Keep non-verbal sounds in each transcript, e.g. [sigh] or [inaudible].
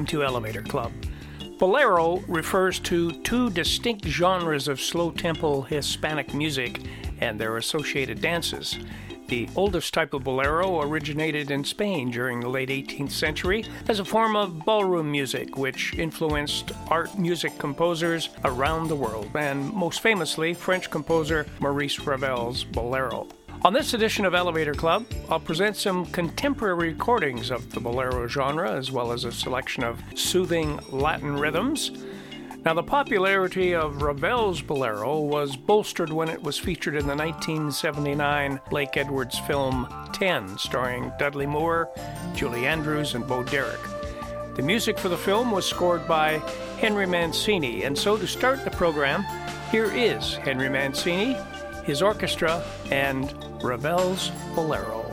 Welcome to Elevator Club. Bolero refers to two distinct genres of slow tempo Hispanic music and their associated dances. The oldest type of bolero originated in Spain during the late 18th century as a form of ballroom music, which influenced art music composers around the world, and most famously, French composer Maurice Ravel's Bolero. On this edition of Elevator Club, I'll present some contemporary recordings of the bolero genre, as well as a selection of soothing Latin rhythms. Now, the popularity of Ravel's Bolero was bolstered when it was featured in the 1979 Blake Edwards film 10, starring Dudley Moore, Julie Andrews, and Bo Derek. The music for the film was scored by Henry Mancini, and so to start the program, here is Henry Mancini, his orchestra, and Ravel's Bolero.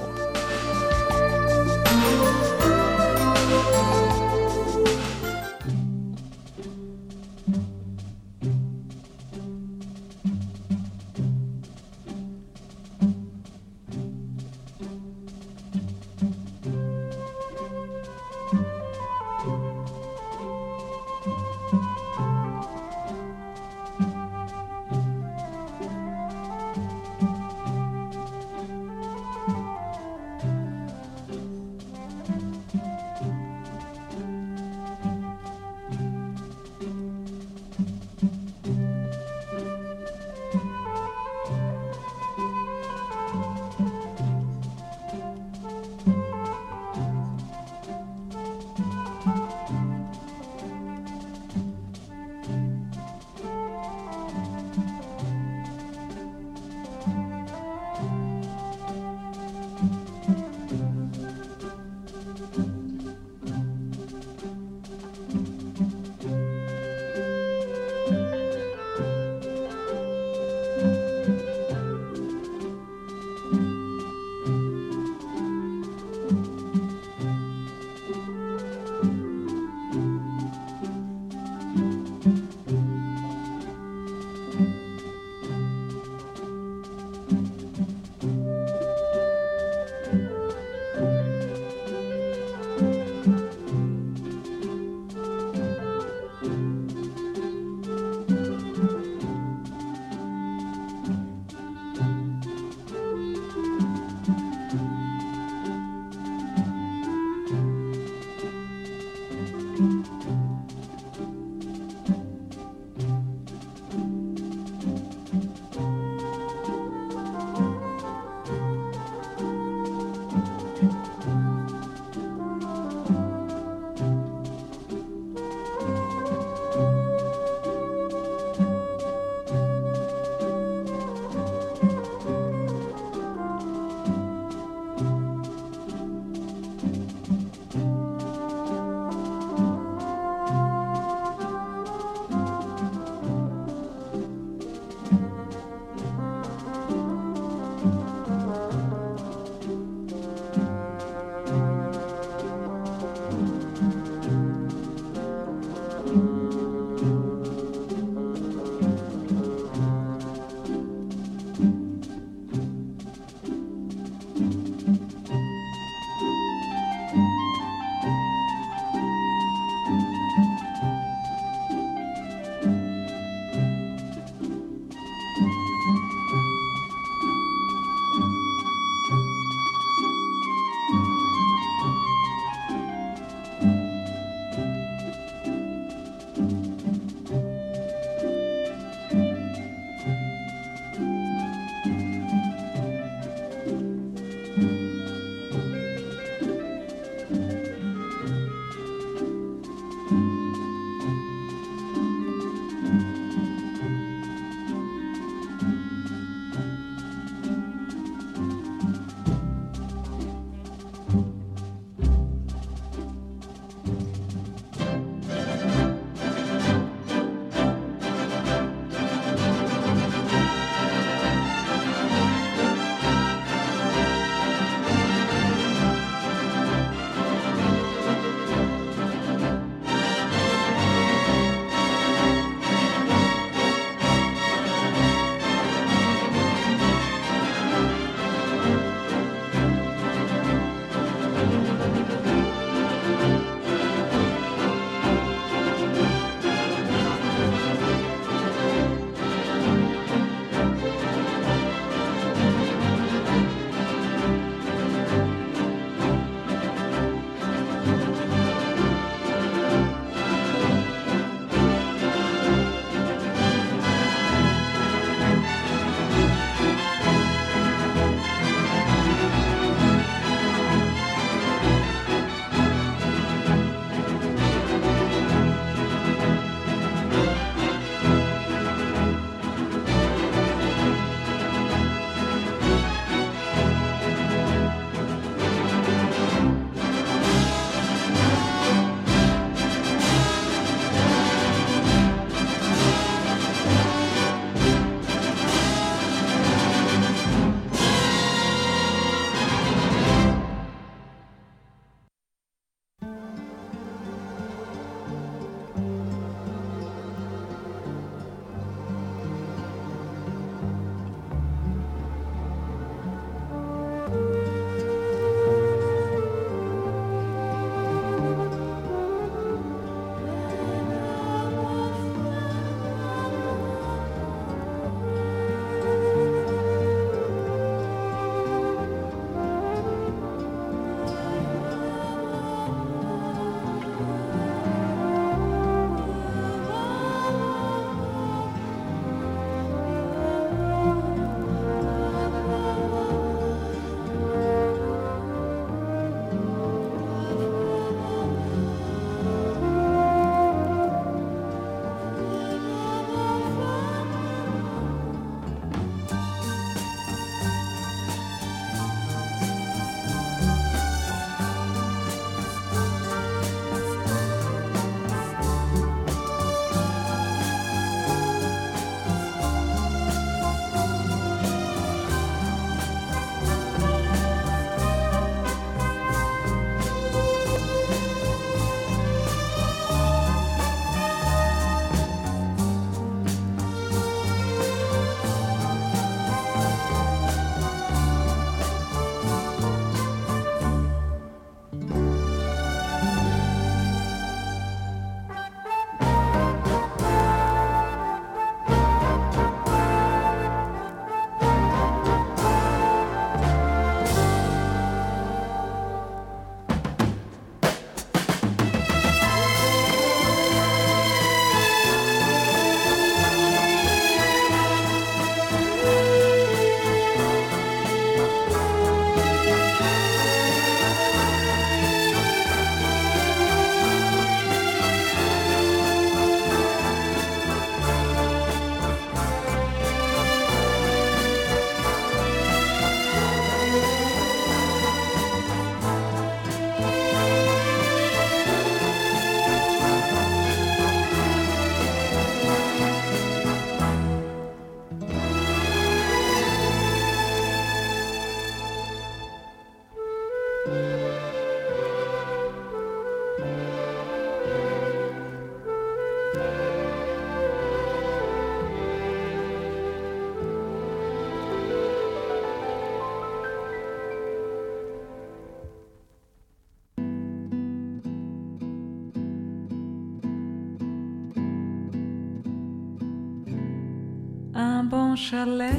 chalet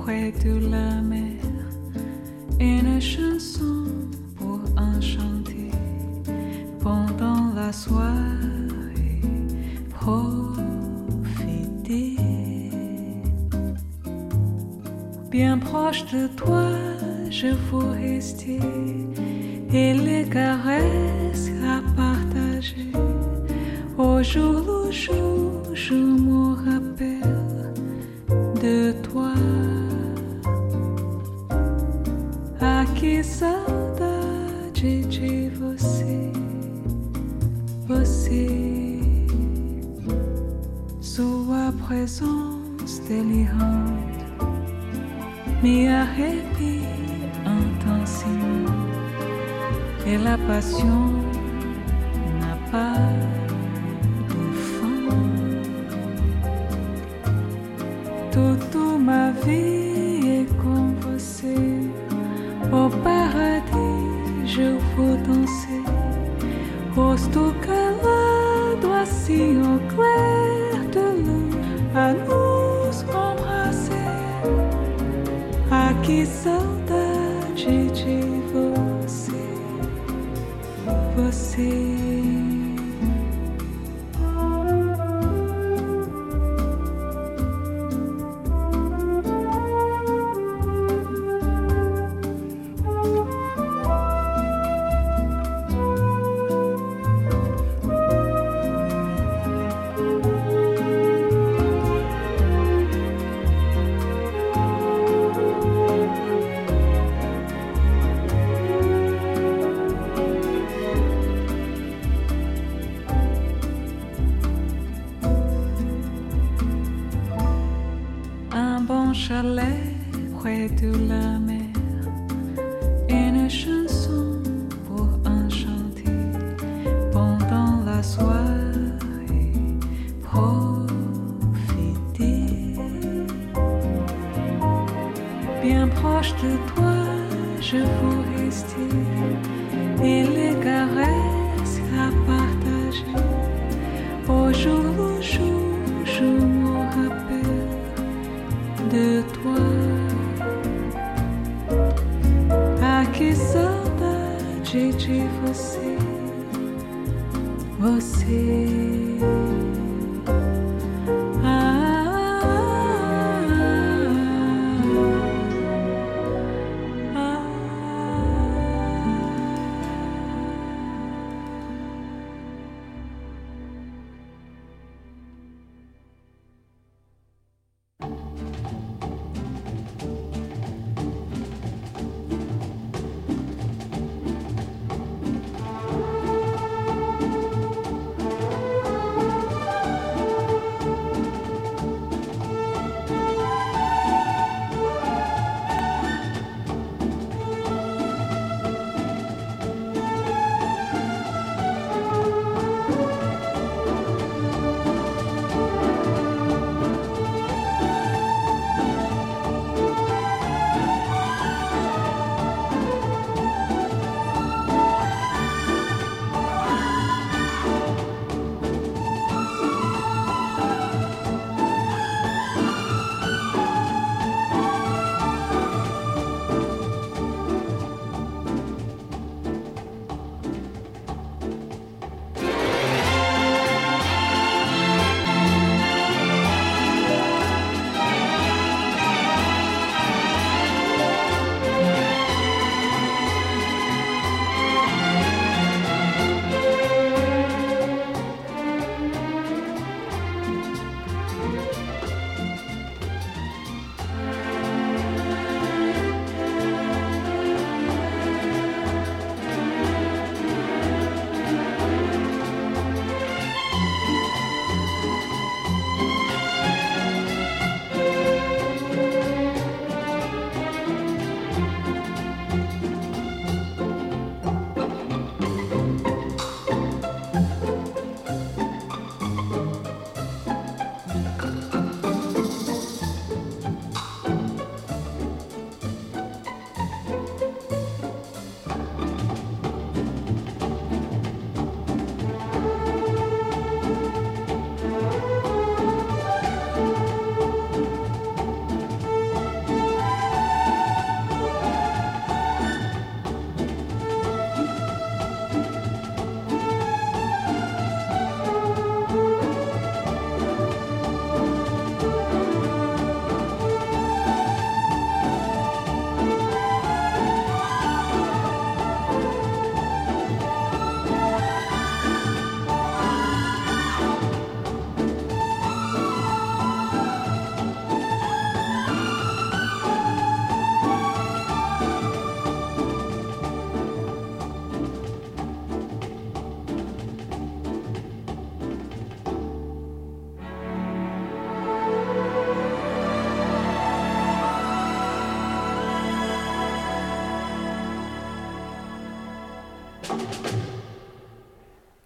près de la mer, une chanson pour enchanter pendant la soirée. Profiter. Bien proche de toi, je veux rester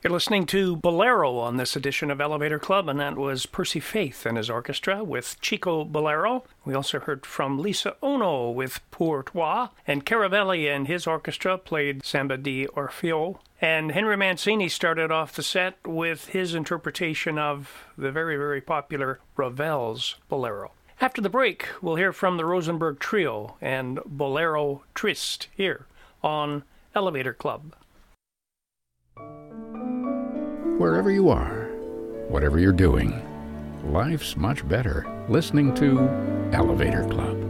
You're listening to Bolero on this edition of Elevator Club, and that was Percy Faith and his orchestra with Chico Bolero. We also heard from Lisa Ono with Pour Toi, and Caravelli and his orchestra played Samba di Orfeo. And Henry Mancini started off the set with his interpretation of the very, very popular Ravel's Bolero. After the break, we'll hear from the Rosenberg Trio and Bolero Triste here on Elevator Club. Wherever you are, whatever you're doing, life's much better listening to Elevator Club.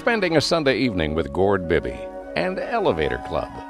Spending a Sunday evening with Gord Bibby and Elevator Club.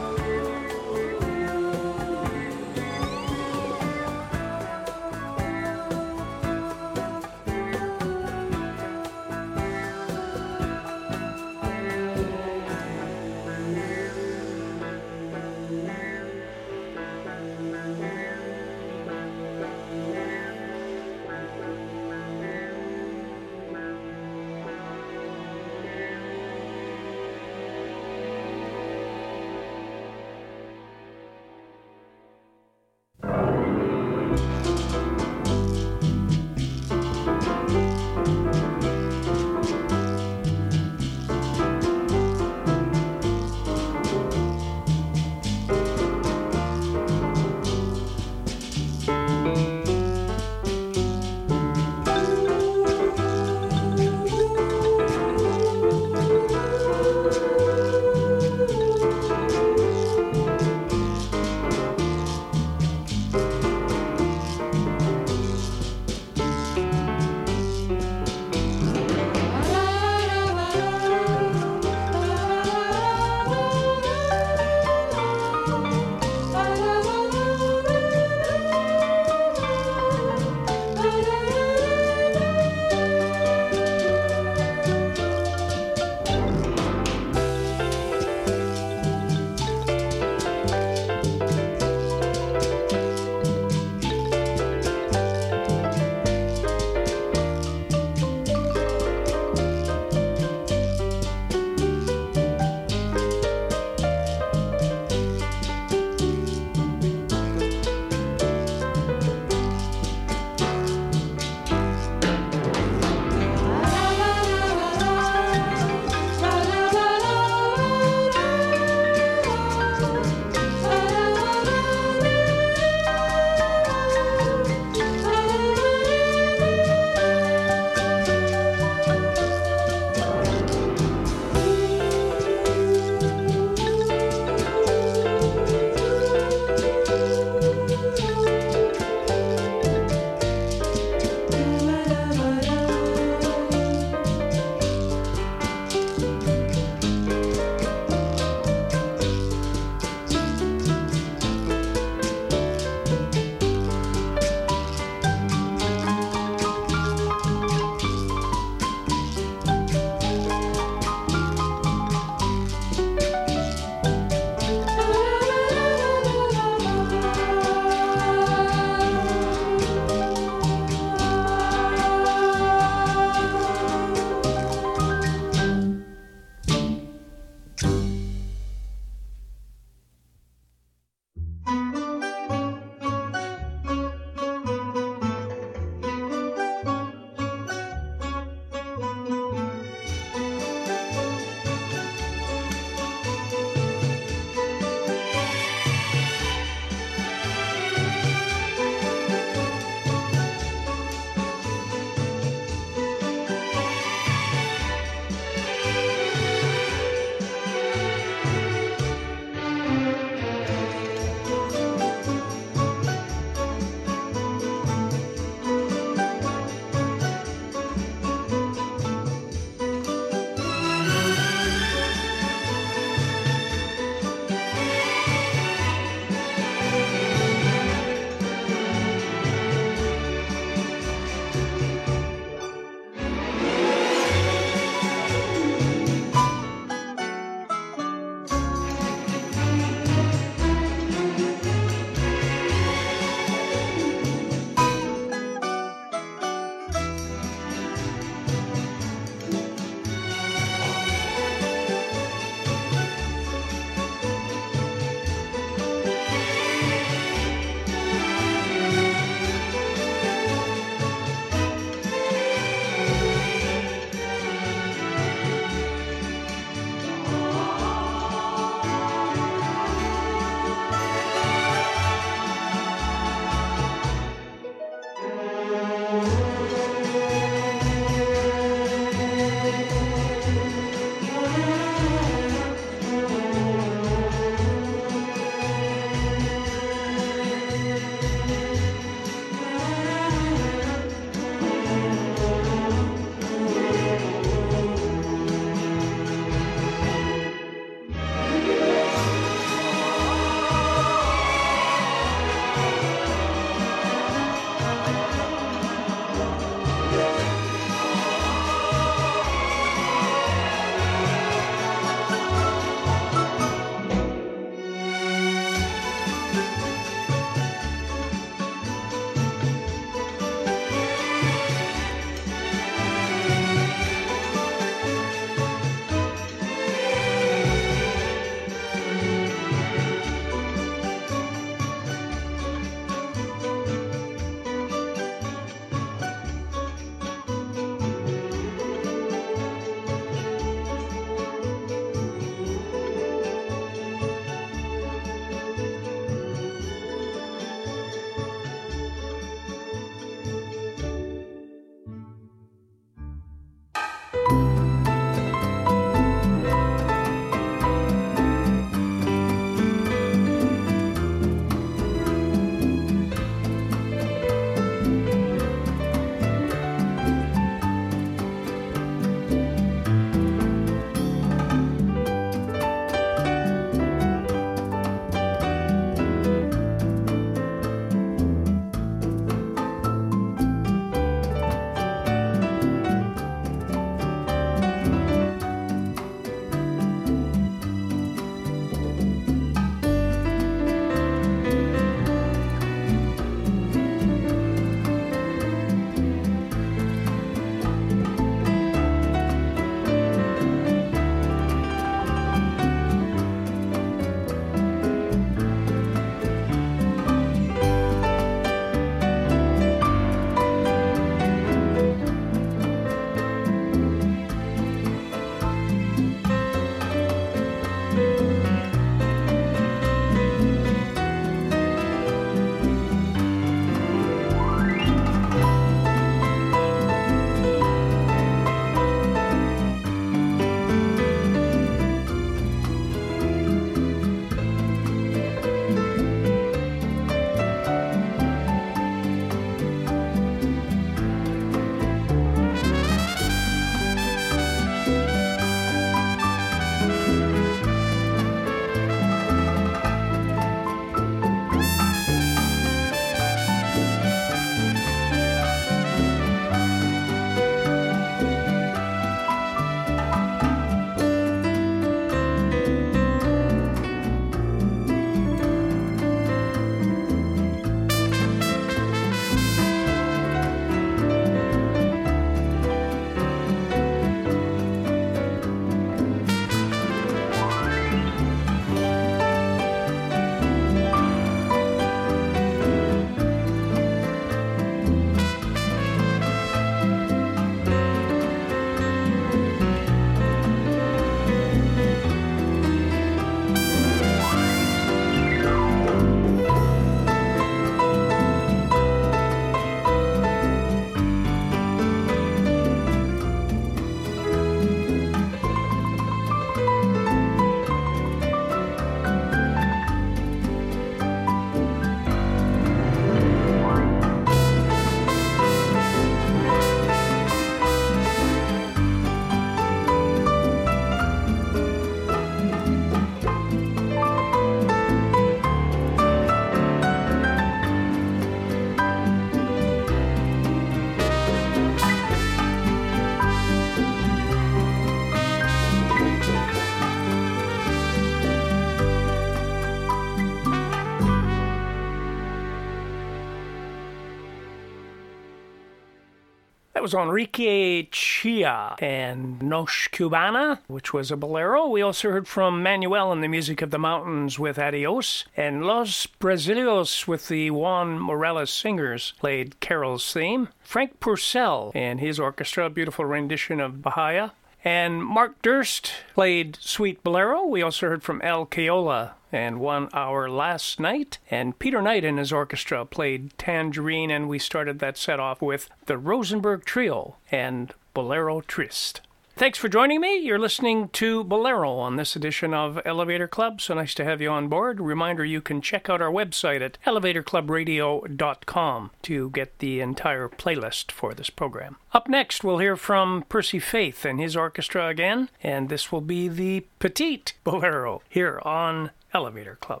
Was Enrique Chia and Noche Cubana, which was a bolero. We also heard from Manuel and the Music of the Mountains with Adios, and Los Brasileiros with the Juan Morales Singers played Carol's theme. Franck Pourcel and his orchestra, beautiful rendition of Bahia. And Mark Durst played Sweet Bolero. We also heard from El Cayola and One Hour Last Night. And Peter Knight and his orchestra played Tangerine, and we started that set off with the Rosenberg Trio and Bolero Triste. Thanks for joining me. You're listening to Bolero on this edition of Elevator Club. So nice to have you on board. Reminder you can check out our website at elevatorclubradio.com to get the entire playlist for this program. Up next, we'll hear from Percy Faith and his orchestra again, and this will be the Petite Bolero here on Elevator Club.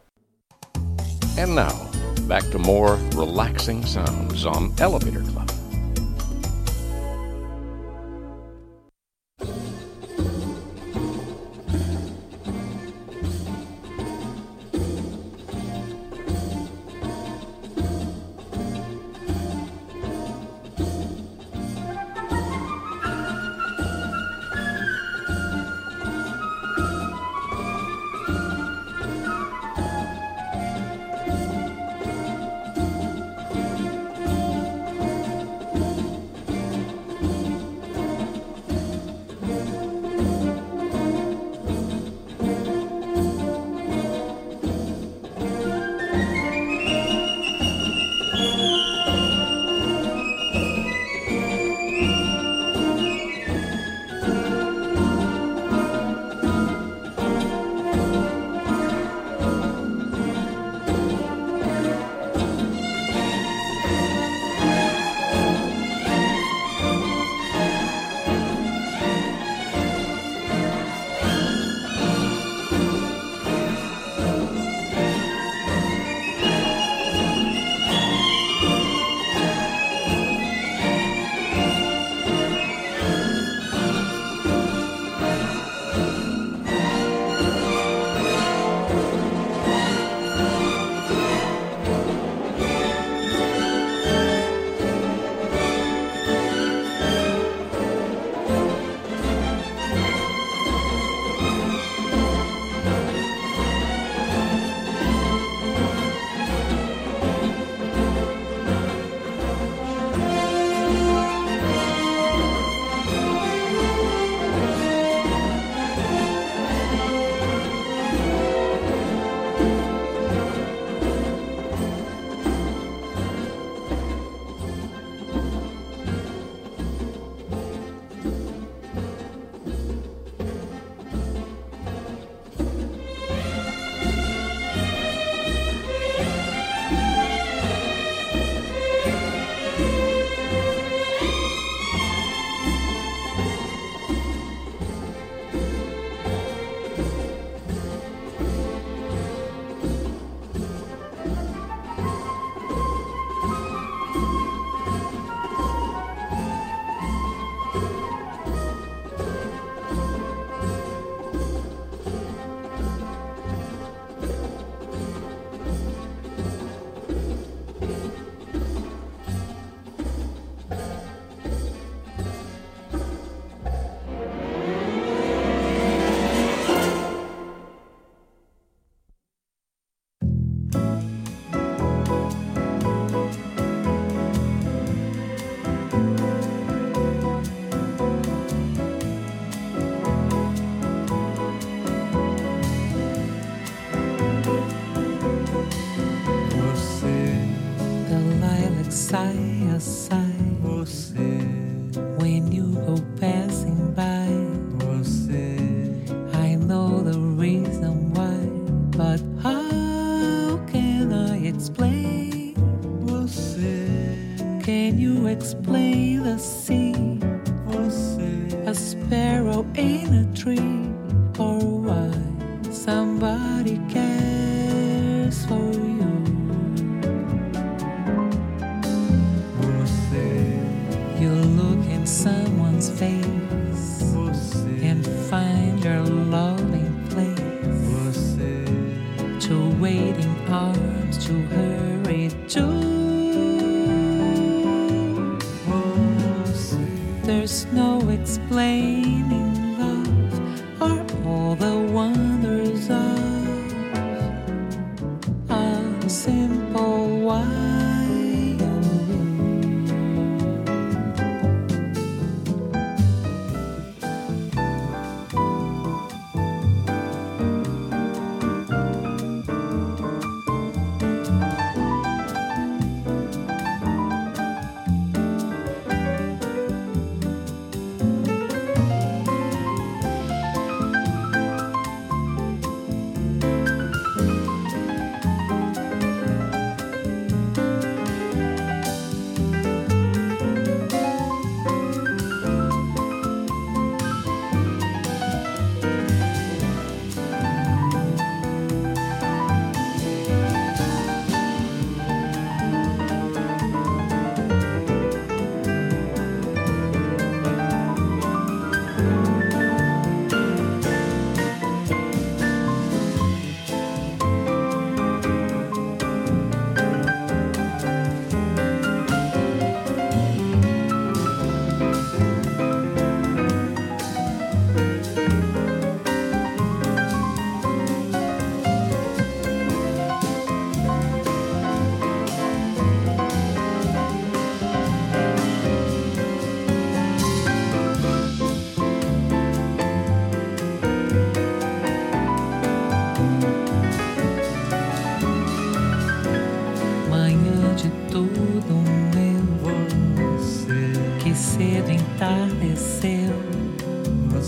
And now, back to more relaxing sounds on Elevator Club.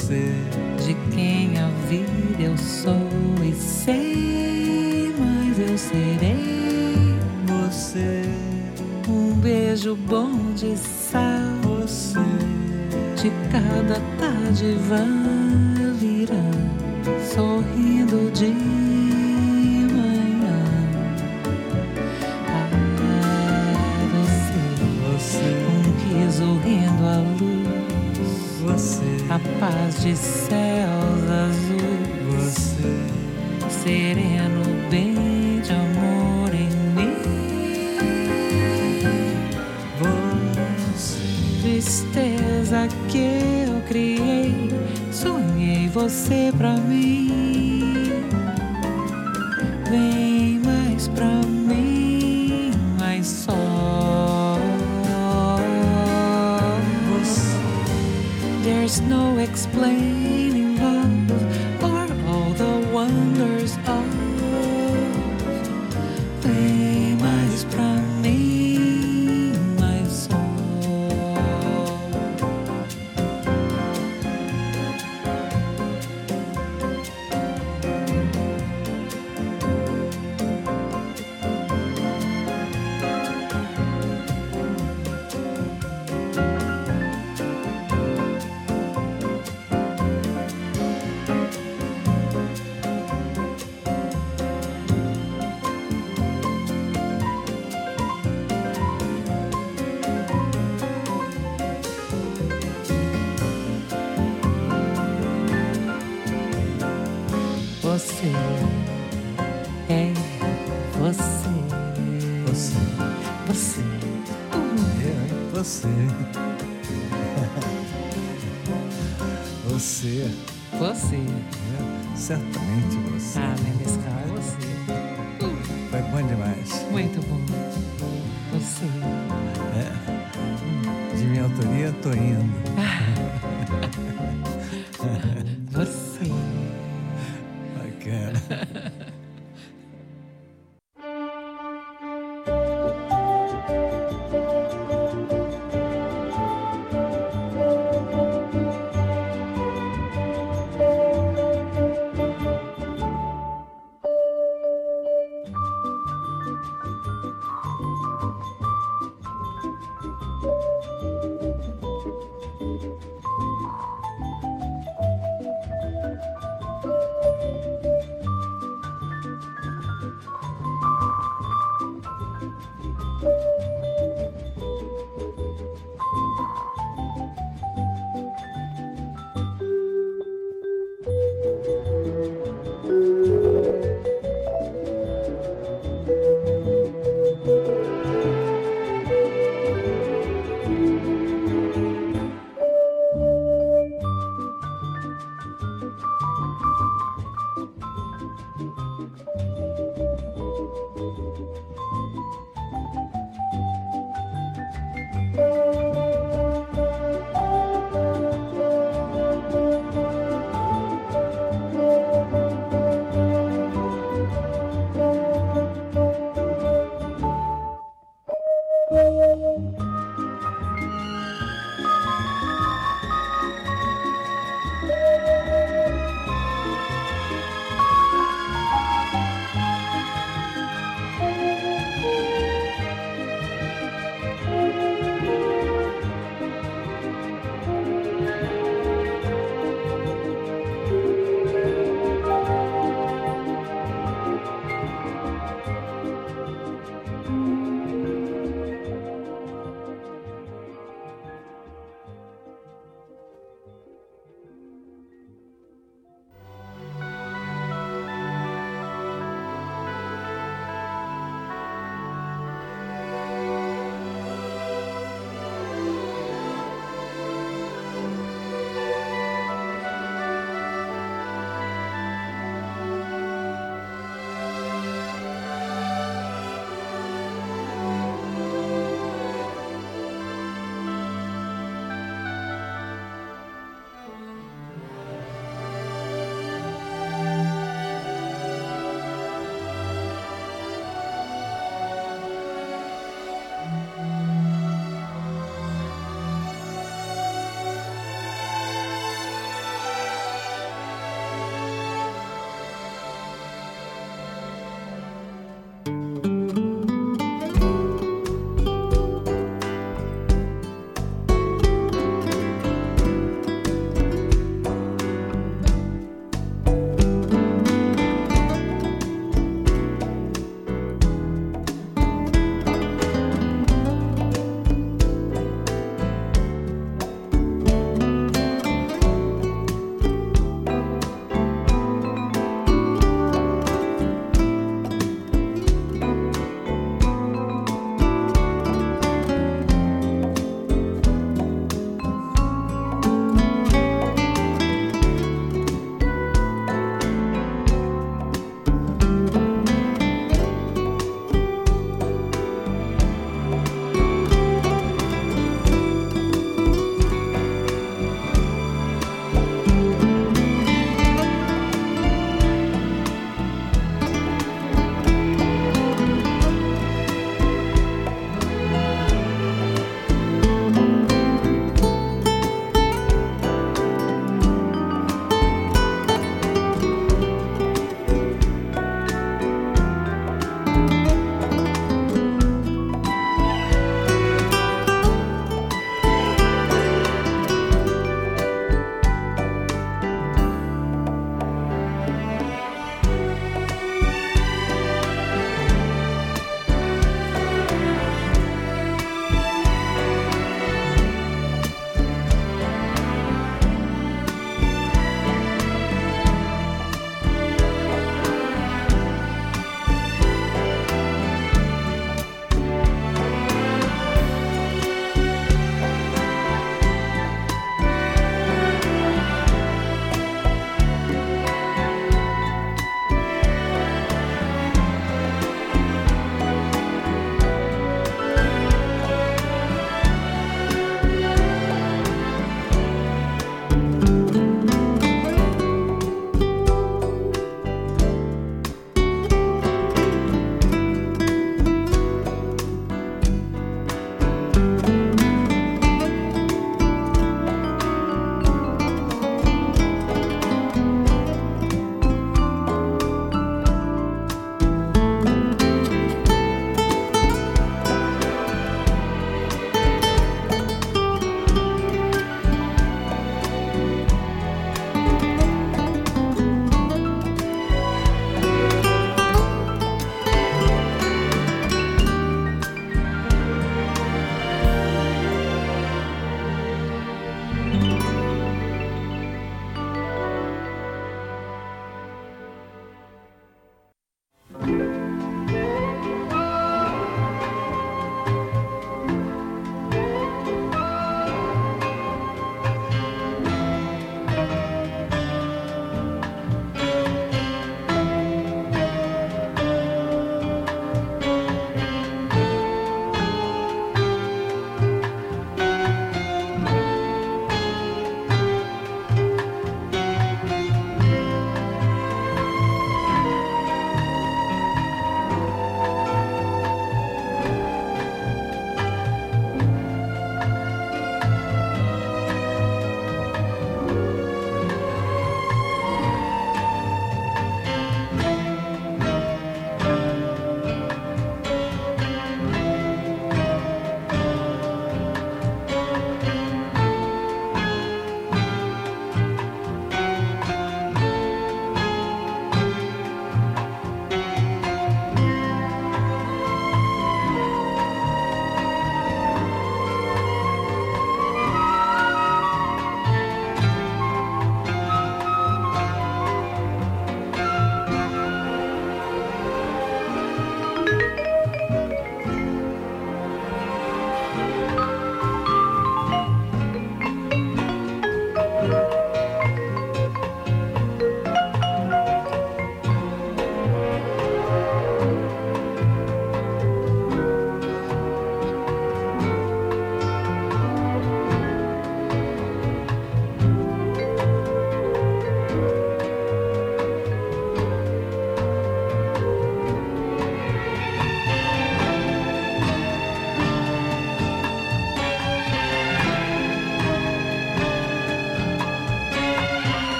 Você, de quem a vida eu sou e sei, mas eu serei você, um beijo bom de sal. Você, de cada tarde vai virando, sorrindo de paz de céus azuis. você, sereno bem de amor em mim. você, Tristeza que eu criei, sonhei você pra mim. No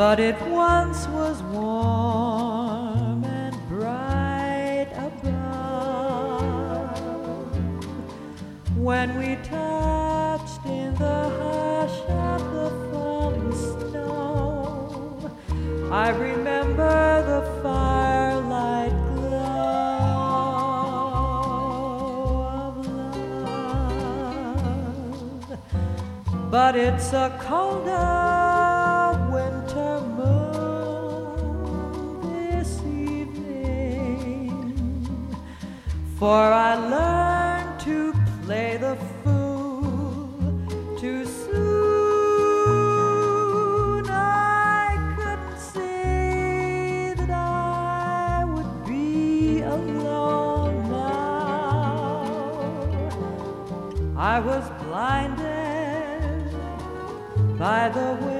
but it once was warm and bright above when we touched in the hush of the falling snow. I remember the firelight glow of love, but it's a colder. I was blinded by the wind.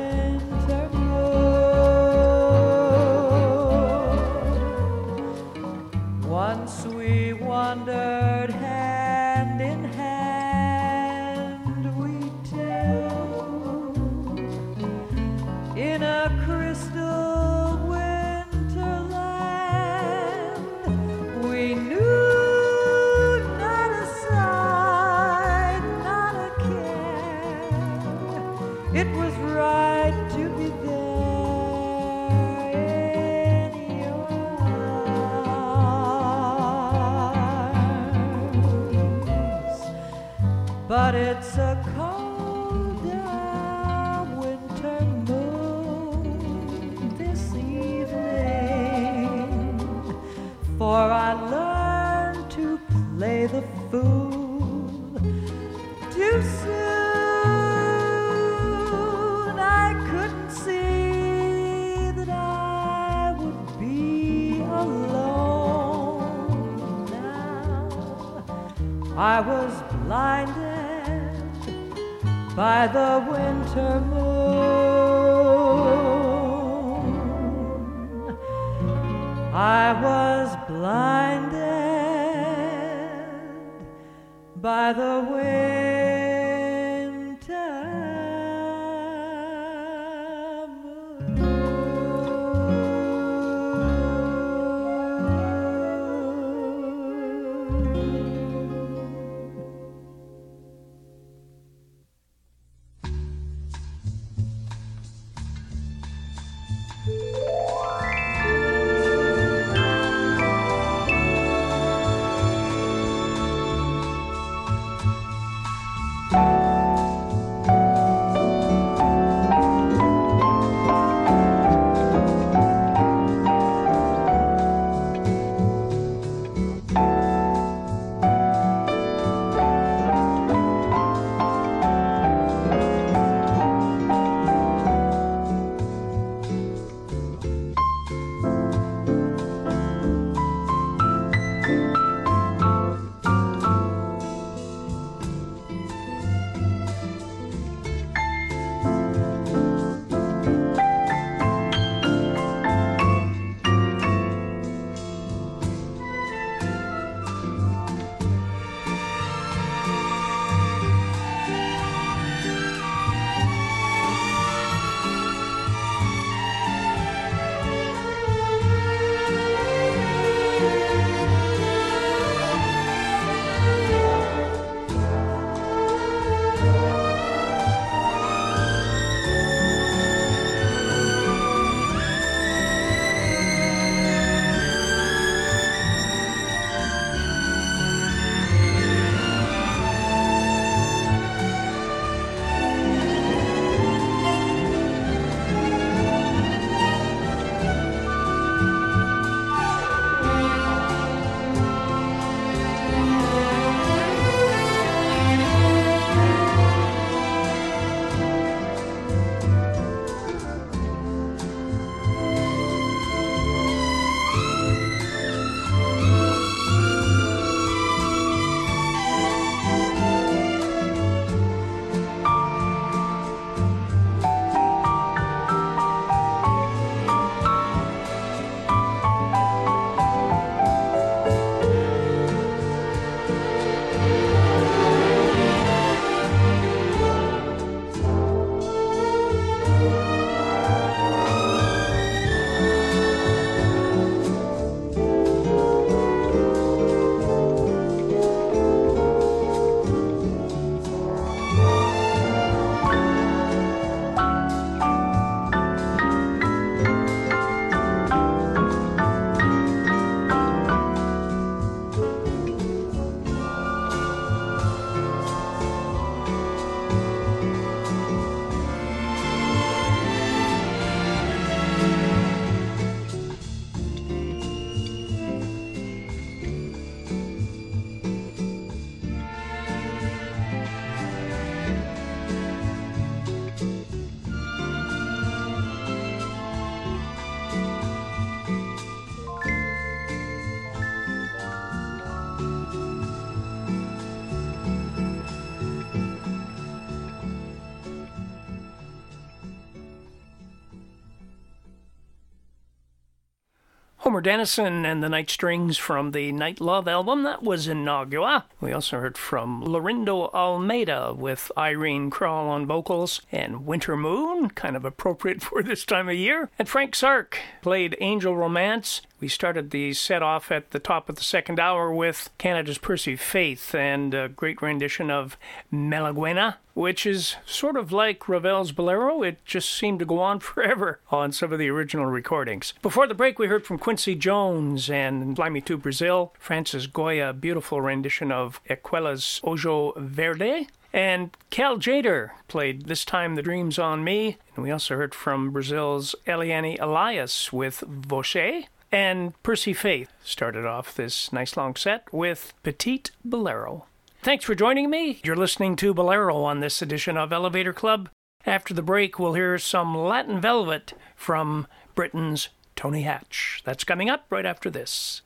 Homer Dennison and the Night Strings from the Night Love album. That was Inagua. We also heard from Laurindo Almeida with Irene Kral on vocals and Winter Moon, kind of appropriate [laughs] for this time of year. And Frank Sark played Angel Romance. We started the set off at the top of the second hour with Canada's Percy Faith and a great rendition of Malaguena, which is sort of like Ravel's Bolero. It just seemed to go on [laughs] forever on some of the original recordings. Before the break, we heard from Quincy Jones and Fly Me to Brazil, Francis Goya, beautiful rendition of Aquellos Ojos Verdes. And Cal Tjader played This Time the Dream's on Me. And we also heard from Brazil's Eliane Elias with Voce. And Percy Faith started off this nice long set with Petite Bolero. Thanks for joining me. You're listening to Bolero on this edition of Elevator Club. After the break, we'll hear some Latin Velvet from Britain's Tony Hatch. That's coming up right after this.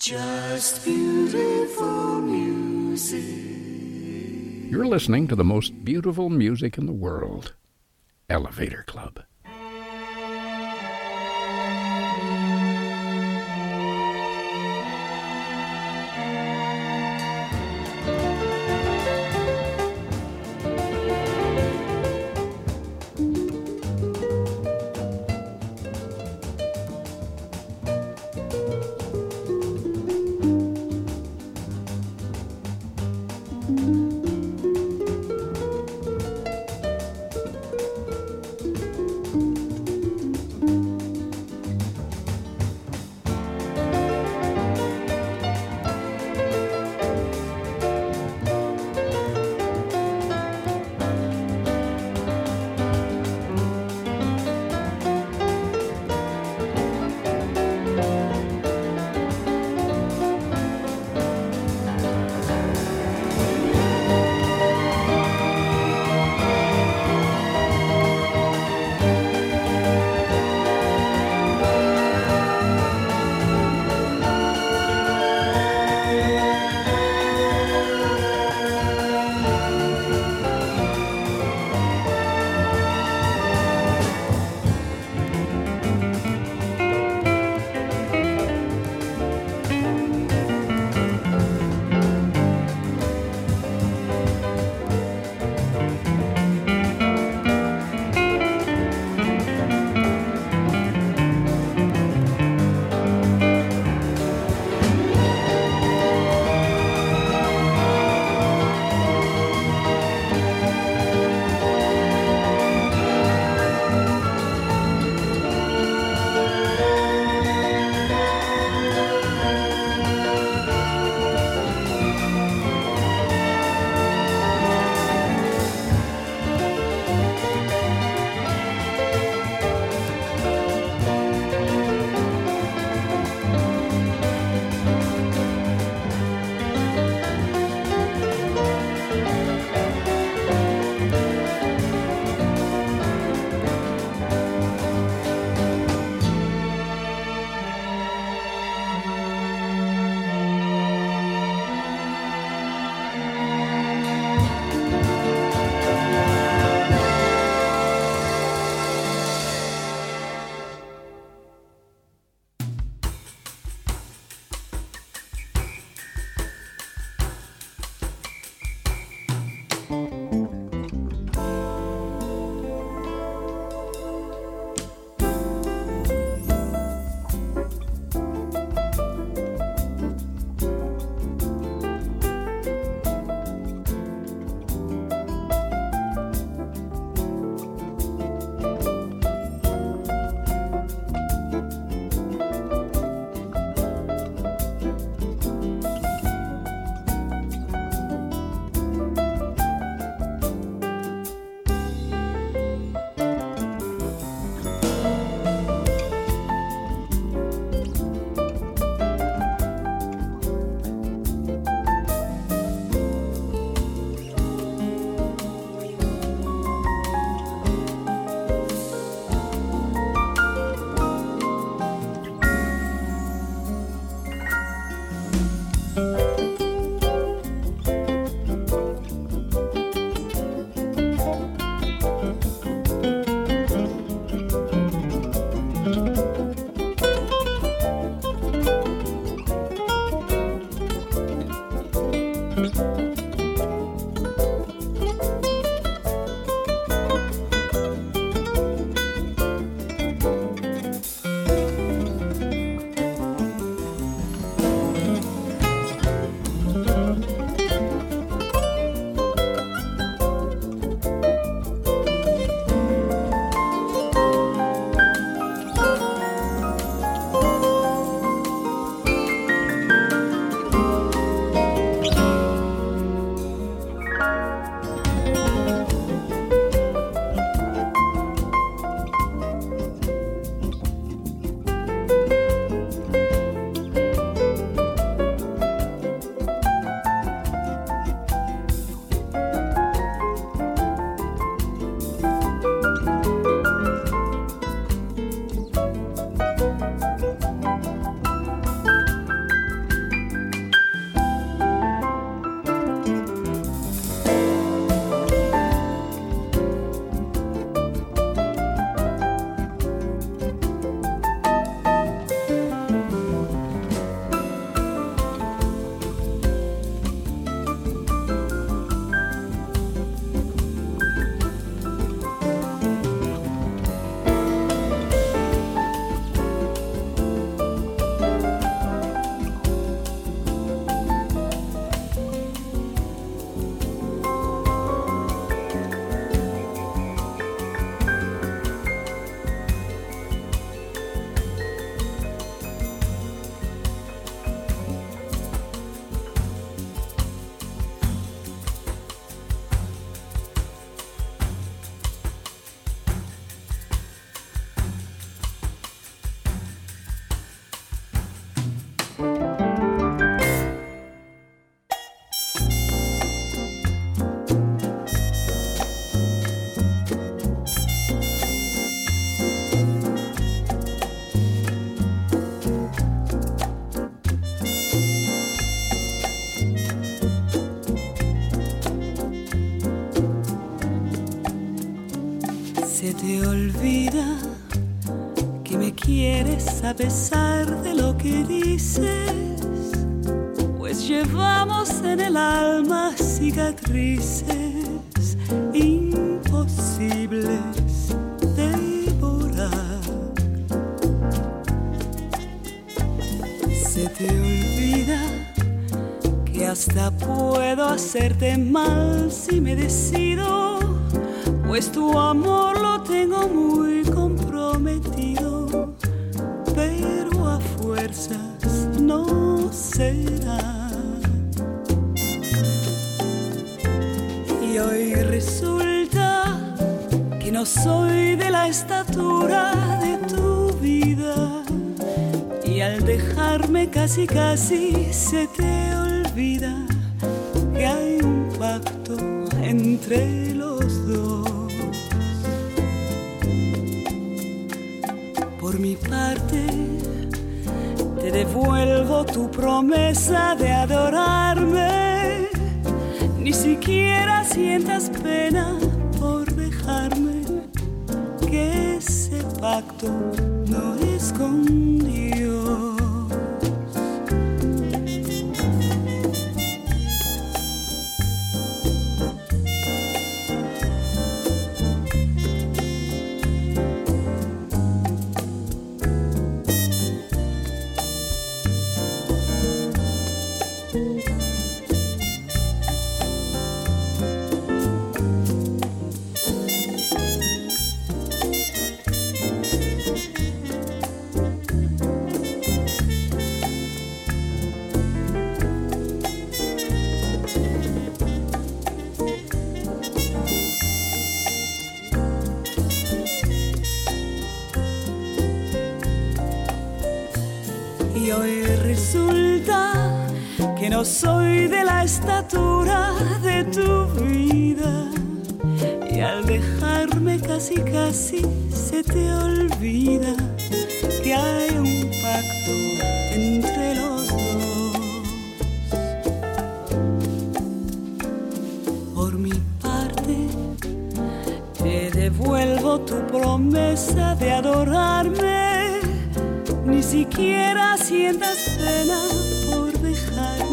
Just beautiful music. You're listening to the most beautiful music in the world Elevator Club. a pesar de lo que dices, pues llevar promesa de adorarme, ni siquiera sientas pena por dejar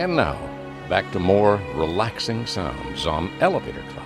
And now, back to more relaxing sounds on Elevator Club.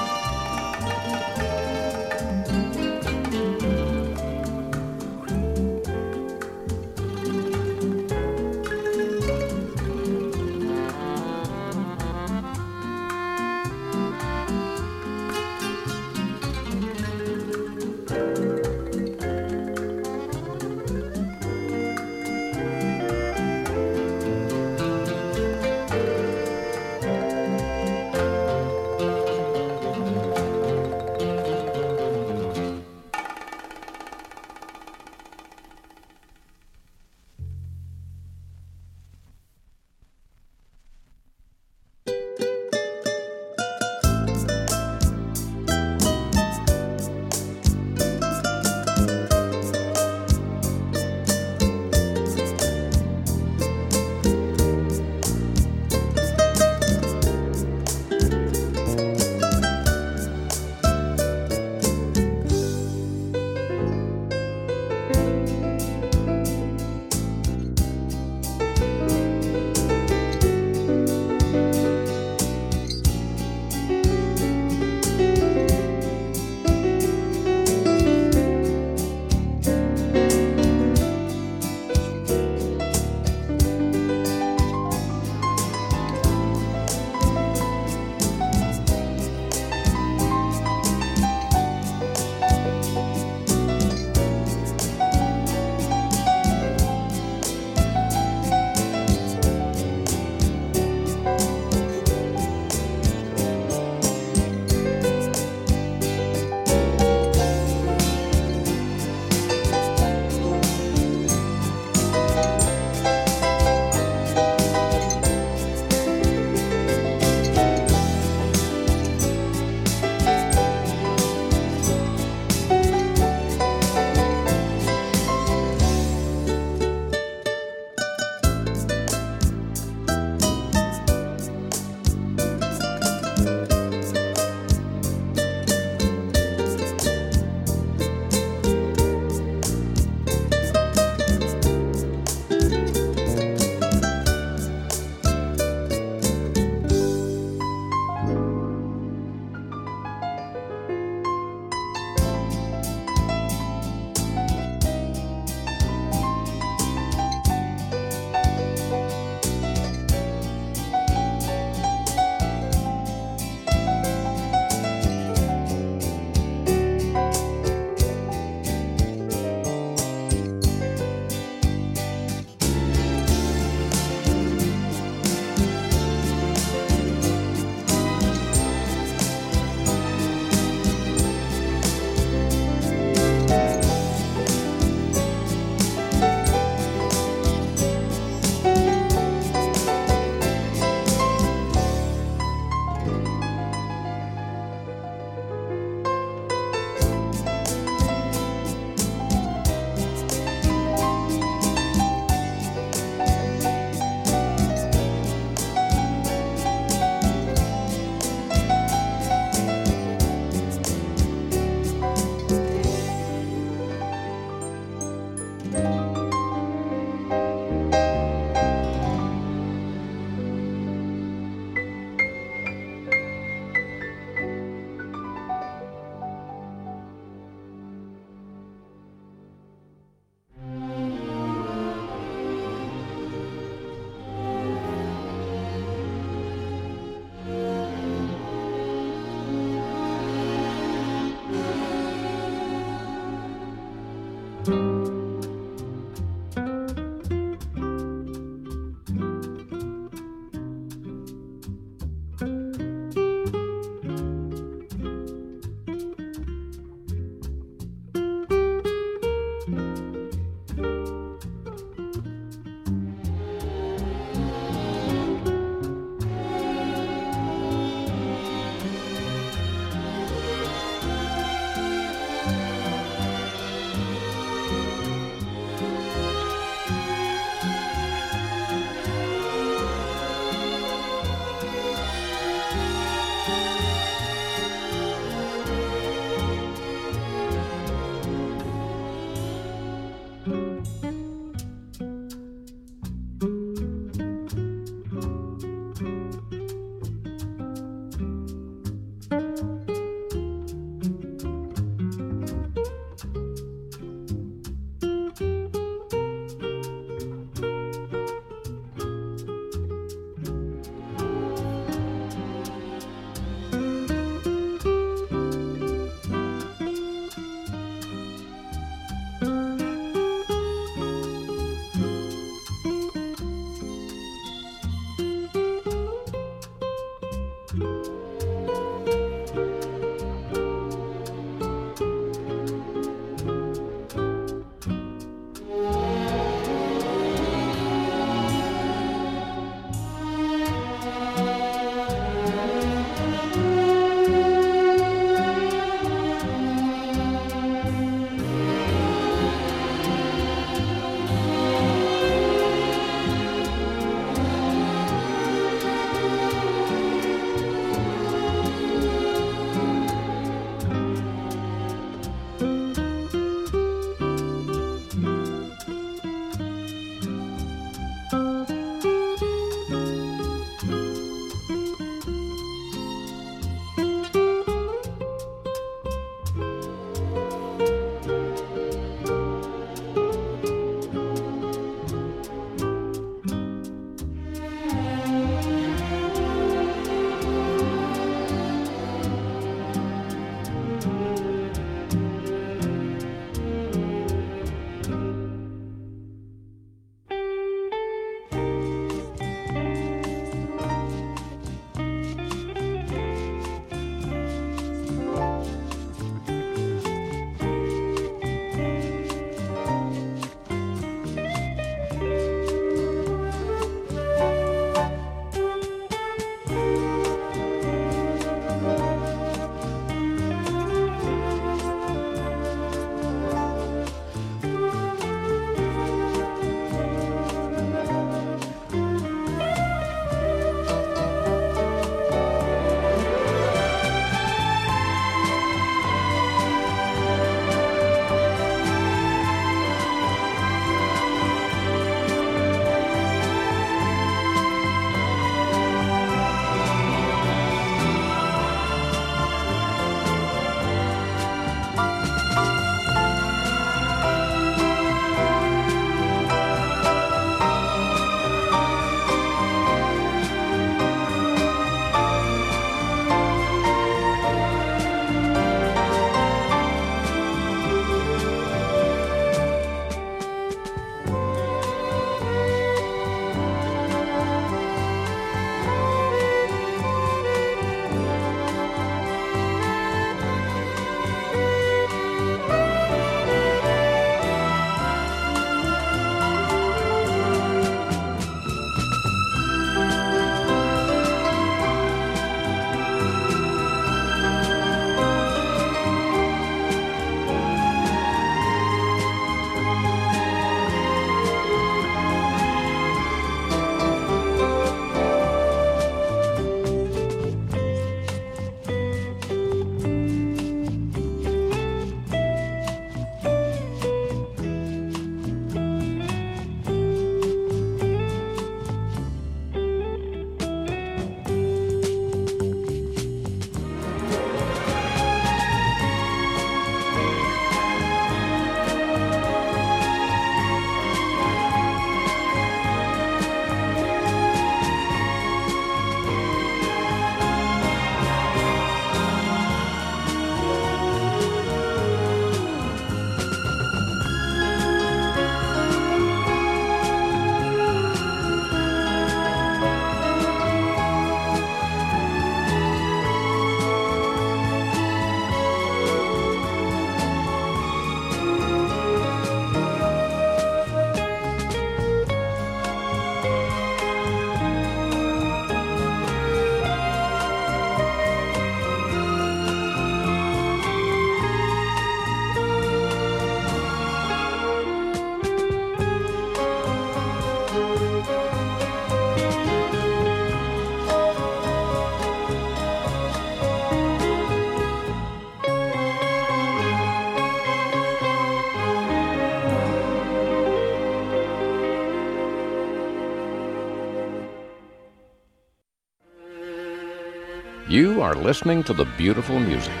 You are listening to the beautiful music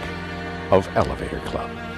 of Elevator Club.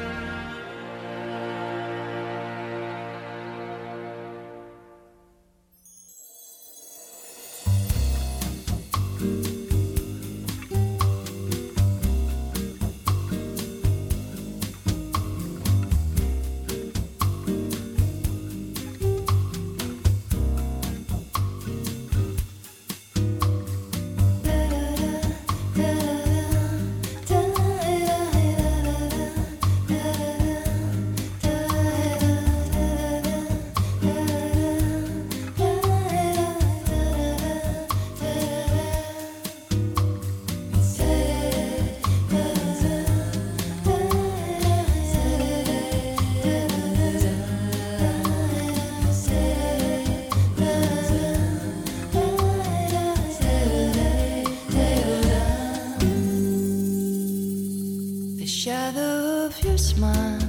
shadow of your smile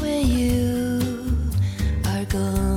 when you are gone.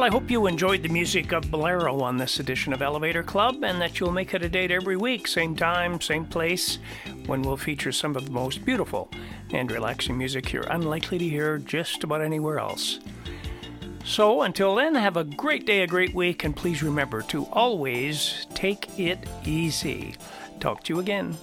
Well, I hope you enjoyed the music of Bolero on this edition of Elevator Club and that you'll make it a date every week, same time, same place, when we'll feature some of the most beautiful and relaxing music you're unlikely to hear just about anywhere else. So until then, have a great day, a great week, and please remember to always take it easy. Talk to you again.